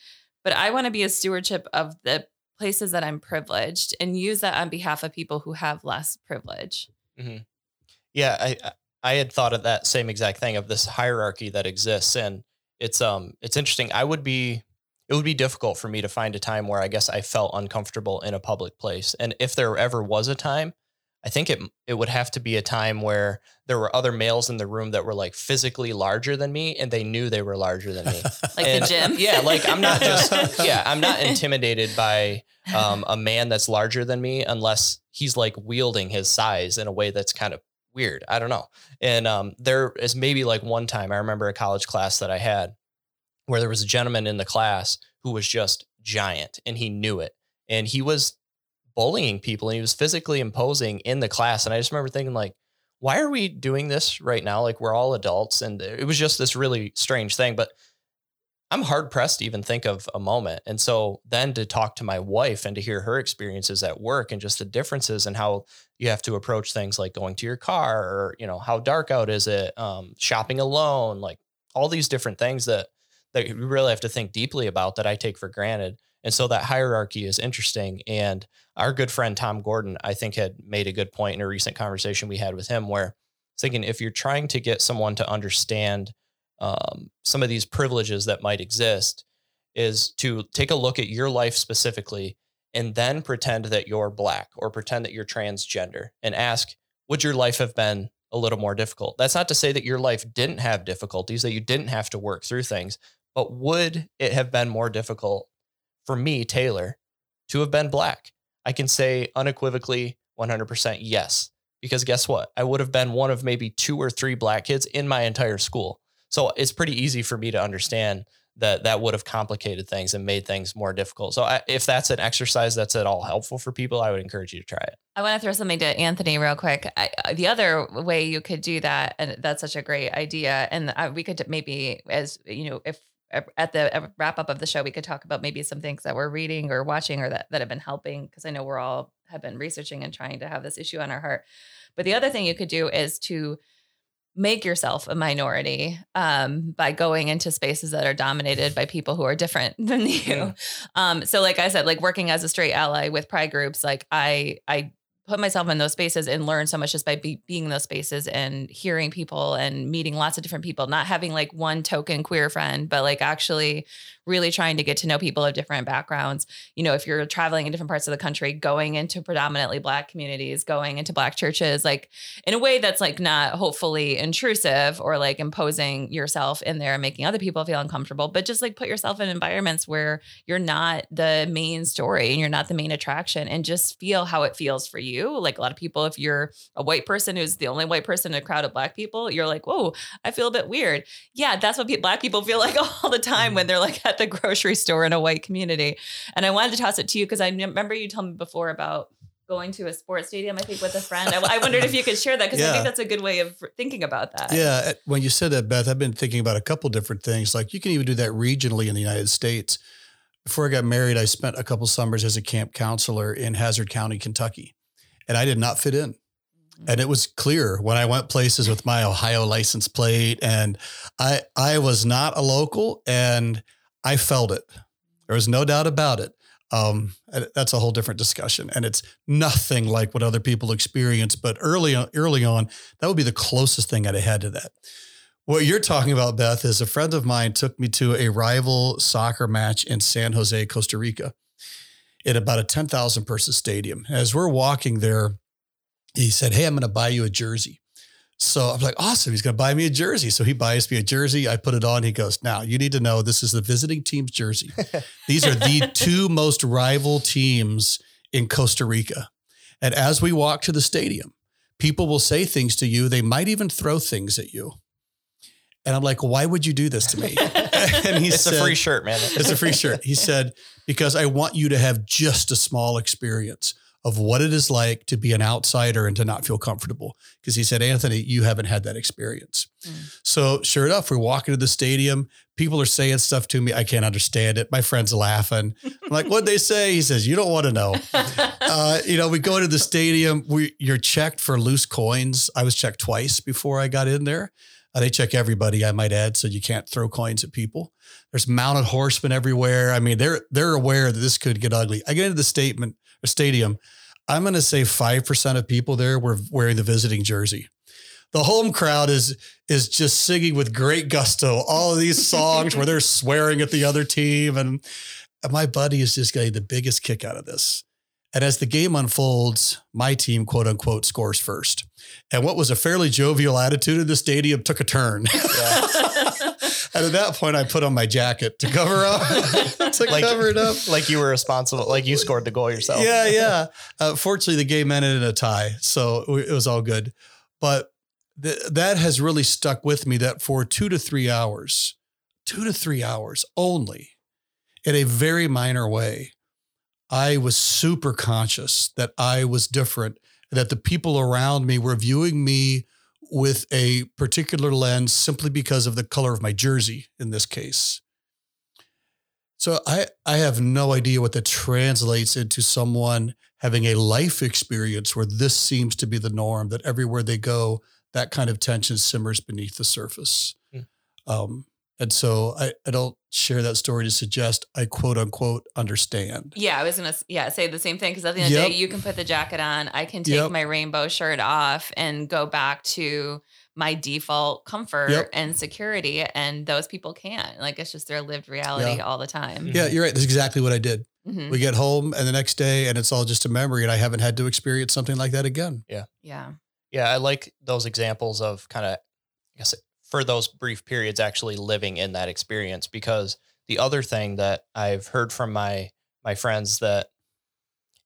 But I want to be a stewardship of the places that I'm privileged and use that on behalf of people who have less privilege. Mm-hmm. Yeah, I I had thought of that same exact thing of this hierarchy that exists, and it's um it's interesting. I would be it would be difficult for me to find a time where I guess I felt uncomfortable in a public place. And if there ever was a time, I think it it would have to be a time where there were other males in the room that were like physically larger than me and they knew they were larger than me. like and, the gym. Yeah, like I'm not just yeah, I'm not intimidated by um, a man that's larger than me unless he's like wielding his size in a way that's kind of weird. I don't know. And um, there is maybe like one time I remember a college class that I had where there was a gentleman in the class who was just giant and he knew it. And he was bullying people and he was physically imposing in the class. And I just remember thinking, like, why are we doing this right now? Like, we're all adults. And it was just this really strange thing. But I'm hard pressed to even think of a moment. And so then to talk to my wife and to hear her experiences at work and just the differences and how you have to approach things like going to your car or, you know, how dark out is it, um, shopping alone, like all these different things that that you really have to think deeply about that I take for granted. And so that hierarchy is interesting. And our good friend Tom Gordon, I think, had made a good point in a recent conversation we had with him where thinking if you're trying to get someone to understand um, some of these privileges that might exist, is to take a look at your life specifically and then pretend that you're black or pretend that you're transgender and ask, would your life have been a little more difficult? That's not to say that your life didn't have difficulties, that you didn't have to work through things, but would it have been more difficult for me, Taylor, to have been black? I can say unequivocally 100% yes. Because guess what? I would have been one of maybe two or three black kids in my entire school. So it's pretty easy for me to understand that that would have complicated things and made things more difficult. So I, if that's an exercise that's at all helpful for people, I would encourage you to try it. I want to throw something to Anthony real quick. I, uh, the other way you could do that, and that's such a great idea, and I, we could maybe, as you know, if at the wrap up of the show, we could talk about maybe some things that we're reading or watching or that, that have been helping, because I know we're all have been researching and trying to have this issue on our heart. But the other thing you could do is to make yourself a minority um, by going into spaces that are dominated by people who are different than you. Yeah. Um, so, like I said, like working as a straight ally with pride groups, like I I put myself in those spaces and learn so much just by be, being in those spaces and hearing people and meeting lots of different people, not having like one token queer friend, but like actually really trying to get to know people of different backgrounds. You know, if you're traveling in different parts of the country, going into predominantly black communities, going into black churches, like in a way that's like not hopefully intrusive or like imposing yourself in there and making other people feel uncomfortable, but just like put yourself in environments where you're not the main story and you're not the main attraction and just feel how it feels for you. Like a lot of people, if you're a white person who's the only white person in a crowd of black people, you're like, whoa, I feel a bit weird. Yeah, that's what black people feel like all the time when mm-hmm. they're like at the grocery store in a white community. And I wanted to toss it to you because I remember you told me before about going to a sports stadium, I think, with a friend. I, I wondered if you could share that because yeah. I think that's a good way of thinking about that. Yeah. Eh, when you said that, Beth, I've been thinking about a couple different things. Like you can even do that regionally in the United States. Before I got married, I spent a couple summers as a camp counselor in Hazard County, Kentucky, and I did not fit in. And it was clear when I went places with my Ohio license plate, and I I was not a local, and I felt it. There was no doubt about it. Um, that's a whole different discussion, and it's nothing like what other people experience. But early on, early on, that would be the closest thing I'd have had to that. What you're talking about, Beth, is a friend of mine took me to a rival soccer match in San Jose, Costa Rica, in about a 10,000 person stadium. As we're walking there, he said, Hey, I'm going to buy you a jersey. So I'm like, awesome. He's going to buy me a jersey. So he buys me a jersey. I put it on. He goes, now you need to know this is the visiting team's jersey. These are the two most rival teams in Costa Rica. And as we walk to the stadium, people will say things to you. They might even throw things at you. And I'm like, why would you do this to me? and he it's said, a free shirt, man. it's a free shirt. He said, because I want you to have just a small experience of what it is like to be an outsider and to not feel comfortable. Because he said, Anthony, you haven't had that experience. Mm. So, sure enough, we walk into the stadium. People are saying stuff to me. I can't understand it. My friend's laughing. I'm like, what'd they say? He says, You don't want to know. uh, you know, we go to the stadium. We, you're checked for loose coins. I was checked twice before I got in there. Uh, they check everybody, I might add, so you can't throw coins at people. There's mounted horsemen everywhere. I mean, they're they're aware that this could get ugly. I get into the statement or stadium. I'm going to say five percent of people there were wearing the visiting jersey. The home crowd is is just singing with great gusto all of these songs where they're swearing at the other team, and my buddy is just getting the biggest kick out of this. And as the game unfolds, my team, quote unquote, scores first. And what was a fairly jovial attitude in the stadium took a turn. Yeah. and at that point, I put on my jacket to cover up, to like, cover it up. Like you were responsible, like you scored the goal yourself. Yeah, yeah. Uh, fortunately, the game ended in a tie. So it was all good. But th- that has really stuck with me that for two to three hours, two to three hours only, in a very minor way, I was super conscious that I was different, that the people around me were viewing me with a particular lens simply because of the color of my jersey in this case. So I, I have no idea what that translates into someone having a life experience where this seems to be the norm, that everywhere they go, that kind of tension simmers beneath the surface. Mm. Um, and so I, I don't share that story to suggest I quote unquote understand. Yeah, I was gonna yeah say the same thing because at the end of the day, you can put the jacket on, I can take yep. my rainbow shirt off and go back to my default comfort Yep. and security. And those people can't. Like it's just their lived reality Yeah. all the time. Yeah, you're right. That's exactly what I did. Mhm. We get home and the next day and it's all just a memory and I haven't had to experience something like that again. Yeah. Yeah. Yeah, I like those examples of kind of, I guess, for those brief periods, actually living in that experience. Because the other thing that I've heard from my my friends that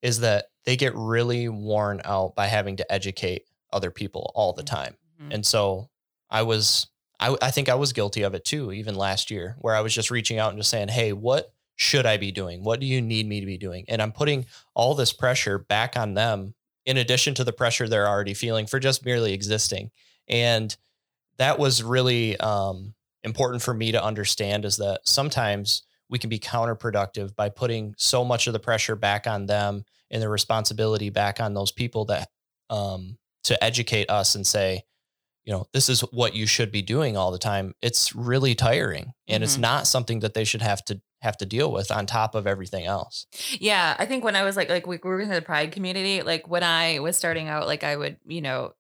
is that they get really worn out by having to educate other people all the time. Mhm. And so I was, I, I think I was guilty of it too, even last year, where I was just reaching out and just saying, Hey, what should I be doing? What do you need me to be doing? And I'm putting all this pressure back on them in addition to the pressure they're already feeling for just merely existing. And that was really um, important for me to understand is that sometimes we can be counterproductive by putting so much of the pressure back on them and the responsibility back on those people that um, to educate us and say, you know, this is what you should be doing all the time. It's really tiring, and it's Mhm. not something that they should have to have to deal with on top of everything else. Yeah, I think when I was like like we were in the pride community, like when I was starting out, like I would, you know,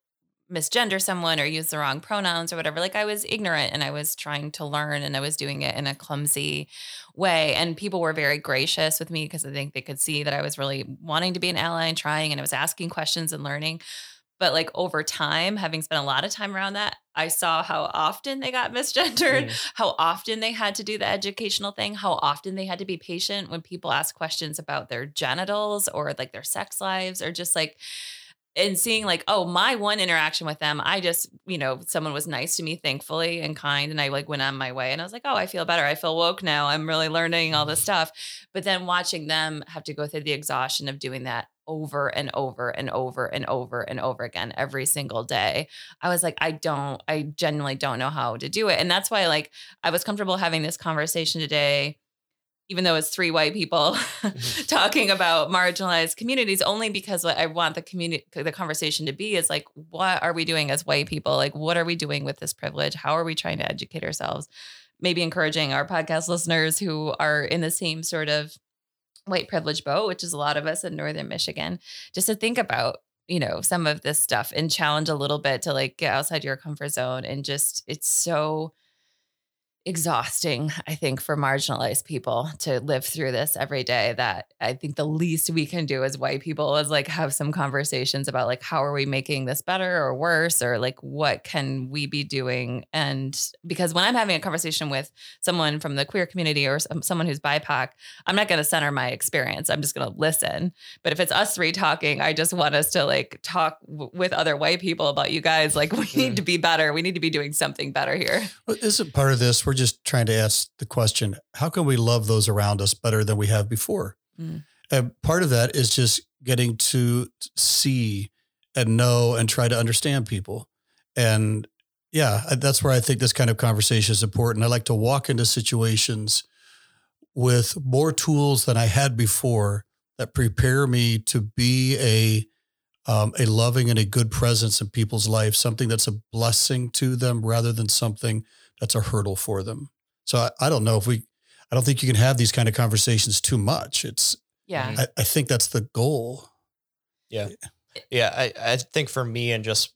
misgender someone or use the wrong pronouns or whatever. Like I was ignorant and I was trying to learn and I was doing it in a clumsy way. And people were very gracious with me because I think they could see that I was really wanting to be an ally and trying and I was asking questions and learning. But like over time, having spent a lot of time around that, I saw how often they got misgendered, Mm. how often they had to do the educational thing, how often they had to be patient when people ask questions about their genitals or like their sex lives or just like and seeing like oh my one interaction with them i just you know someone was nice to me thankfully and kind and i like went on my way and i was like oh i feel better. I feel woke now. I'm really learning all this mm-hmm. stuff. But then watching them have to go through the exhaustion of doing that over and over and over and over and over again every single day i was like i don't i genuinely don't know how to do it. And that's why like i was comfortable having this conversation today even though it's three white people mm-hmm. talking about marginalized communities only because what I want the community the conversation to be is like what are we doing as white people? Like what are we doing with this privilege? How are we trying to educate ourselves? Maybe encouraging our podcast listeners who are in the same sort of white privilege boat which is a lot of us in northern Michigan just to think about you know some of this stuff and challenge a little bit to like get outside your comfort zone and just it's so exhausting, I think, for marginalized people to live through this every day. That I think the least we can do as white people is like have some conversations about like how are we making this better or worse, or like what can we be doing. And because when I'm having a conversation with someone from the queer community or someone who's BIPOC, I'm not going to center my experience. I'm just going to listen. But if it's us three talking, I just want us to like talk w- with other white people about you guys. Like we need to be better. We need to be doing something better here. Well, Isn't part of this, we're just trying to ask the question, how can we love those around us better than we have before? Mm. And part of that is just getting to see and know and try to understand people. And yeah, that's where I think this kind of conversation is important. I like to walk into situations with more tools than I had before that prepare me to be a um, a loving and a good presence in people's life, something that's a blessing to them rather than something that's a hurdle for them. So I, I don't know if we, I don't think you can have these kind of conversations too much. It's, Yeah. I, I think that's the goal. Yeah, Yeah. I, I think for me and just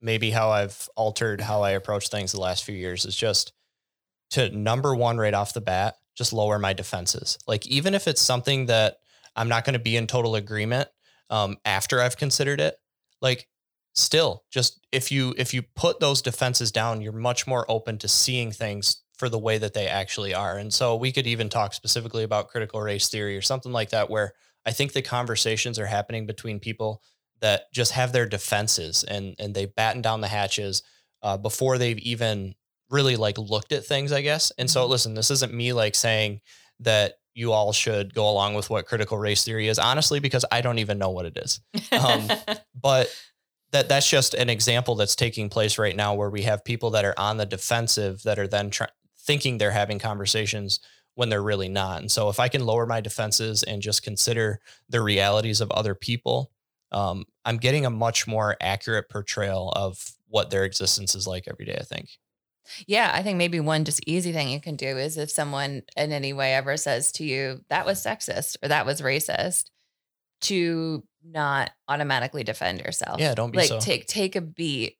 maybe how I've altered how I approach things the last few years is just to number one right off the bat, just lower my defenses. Like even if it's something that I'm not going to be in total agreement um, after I've considered it, like still just if you if you put those defenses down, you're much more open to seeing things for the way that they actually are. And so we could even talk specifically about critical race theory or something like that, where I think the conversations are happening between people that just have their defenses and and they batten down the hatches uh, before they've even really like looked at things, I guess. And so Mhm. listen, this isn't me like saying that you all should go along with what critical race theory is, honestly, because I don't even know what it is. Um, But that that's just an example that's taking place right now where we have people that are on the defensive that are then try- thinking they're having conversations when they're really not. And so if I can lower my defenses and just consider the realities of other people, um, I'm getting a much more accurate portrayal of what their existence is like every day, I think. Yeah, I think maybe one just easy thing you can do is if someone in any way ever says to you, that was sexist or that was racist, to not automatically defend yourself. Yeah, don't be like so. take take a beat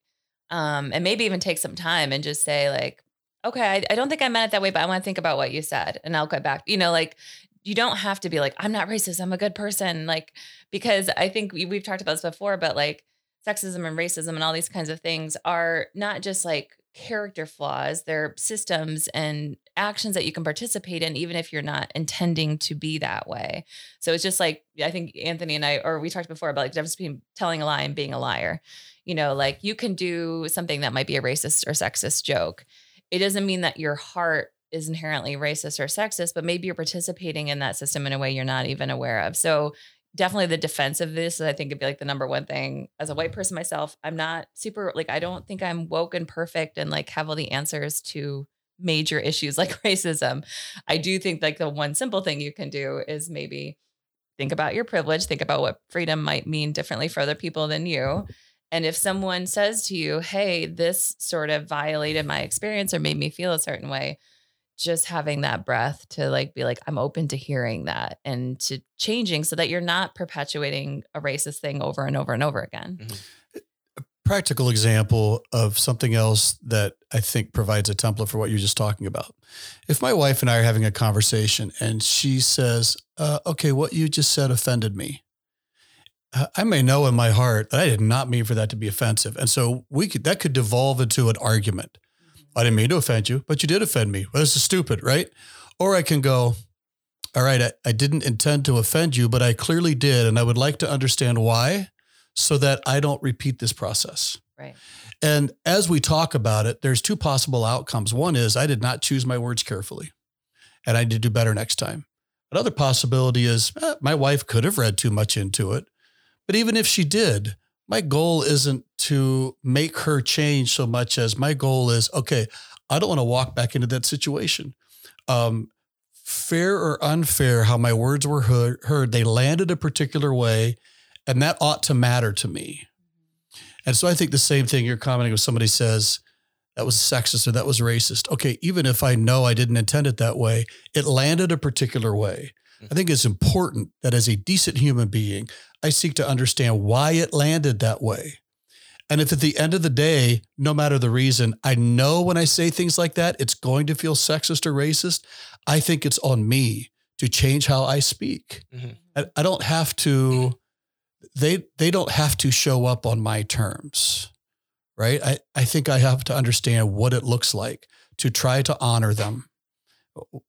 um, and maybe even take some time and just say like, okay, I, I don't think I meant it that way, but I want to think about what you said, and I'll get back. You know, like you don't have to be like, I'm not racist, I'm a good person, like because I think we, we've talked about this before, but like sexism and racism and all these kinds of things are not just like character flaws they're systems and actions that you can participate in even if you're not intending to be that way. So it's just like i think anthony and i or we talked before about like the difference between telling a lie and being a liar. You know like you can do something that might be a racist or sexist joke. It doesn't mean that your heart is inherently racist or sexist but maybe you're participating in that system in a way you're not even aware of. So definitely the defense of this i think it'd be like the number one thing as a white person myself i'm not super like i don't think i'm woke and perfect and like have all the answers to major issues like racism. I do think like the one simple thing you can do is maybe think about your privilege think about what freedom might mean differently for other people than you. And if someone says to you hey this sort of violated my experience or made me feel a certain way just having that breath to like be like i'm open to hearing that and to changing so that you're not perpetuating a racist thing over and over and over again mm-hmm. a practical example of something else that i think provides a template for what you're just talking about if my wife and i are having a conversation and she says uh, okay what you just said offended me uh, I may know in my heart that I did not mean for that to be offensive, and so we could that could devolve into an argument. I didn't mean to offend you, but you did offend me. Well, this is stupid, right? Or I can go, all right, I, I didn't intend to offend you, but I clearly did. And I would like to understand why so that I don't repeat this process. Right. And as we talk about it, there's two possible outcomes. One is I did not choose my words carefully and I need to do better next time. Another possibility is eh, my wife could have read too much into it. But even if she did, my goal isn't to make her change so much as my goal is okay, I don't want to walk back into that situation. Um, fair or unfair, how my words were heard, they landed a particular way, and that ought to matter to me. And so I think the same thing you're commenting when somebody says, that was sexist or that was racist. Okay, even if I know I didn't intend it that way, it landed a particular way. I think it's important that as a decent human being, I seek to understand why it landed that way. And if at the end of the day, no matter the reason, I know when I say things like that, it's going to feel sexist or racist, I think it's on me to change how I speak. Mm-hmm. I, don't have to, they, they don't have to show up on my terms, right? I, I think I have to understand what it looks like to try to honor them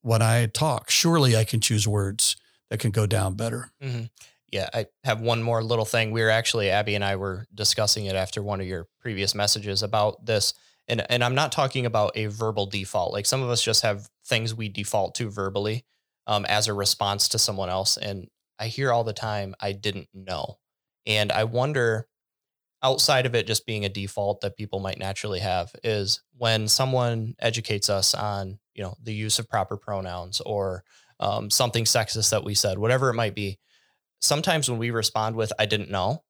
when I talk. Surely I can choose words that can go down better. Mm-hmm. Yeah, I have one more little thing. We were actually Abby and I were discussing it after one of your previous messages about this. And and I'm not talking about a verbal default. Like some of us just have things we default to verbally um, as a response to someone else. And I hear all the time, I didn't know. And I wonder outside of it just being a default that people might naturally have is when someone educates us on you know the use of proper pronouns or um, something sexist that we said whatever it might be sometimes when we respond with i didn't know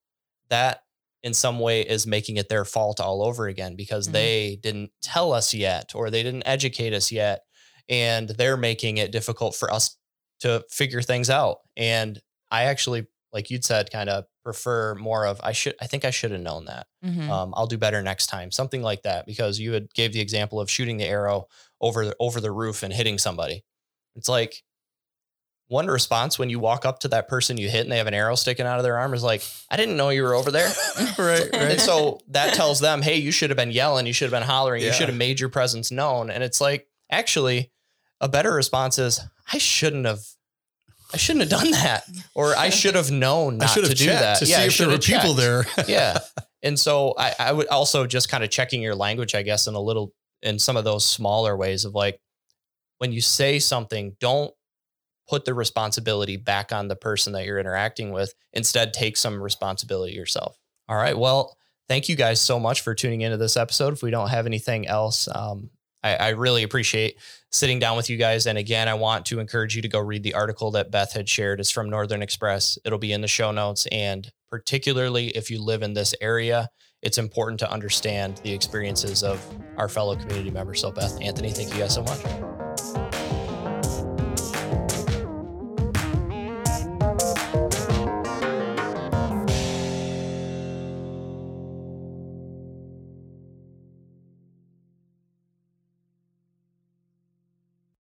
that in some way is making it their fault all over again because mm-hmm. they didn't tell us yet or they didn't educate us yet and they're making it difficult for us to figure things out and i actually like you'd said kind of prefer more of I should I think I should have known that. Mm-hmm. Um, I'll do better next time, something like that. Because you had gave the example of shooting the arrow over the, over the roof and hitting somebody. It's like one response when you walk up to that person you hit and they have an arrow sticking out of their arm is like, I didn't know you were over there. right, right. And so that tells them, hey, you should have been yelling, you should have been hollering, yeah. you should have made your presence known. And it's like, actually, a better response is, I shouldn't have I shouldn't have done that, or I should have known not to do that. To yeah, see if there were people there. yeah, and so I, I would also just kind of checking your language, I guess, in a little in some of those smaller ways of like when you say something, don't put the responsibility back on the person that you're interacting with. Instead, take some responsibility yourself. All right. Well, thank you guys so much for tuning into this episode. If we don't have anything else, um, I, I really appreciate sitting down with you guys. And again, I want to encourage you to go read the article that Beth had shared. It's from Northern Express. It'll be in the show notes. And particularly if you live in this area, it's important to understand the experiences of our fellow community members. So, Beth, Anthony, thank you guys so much.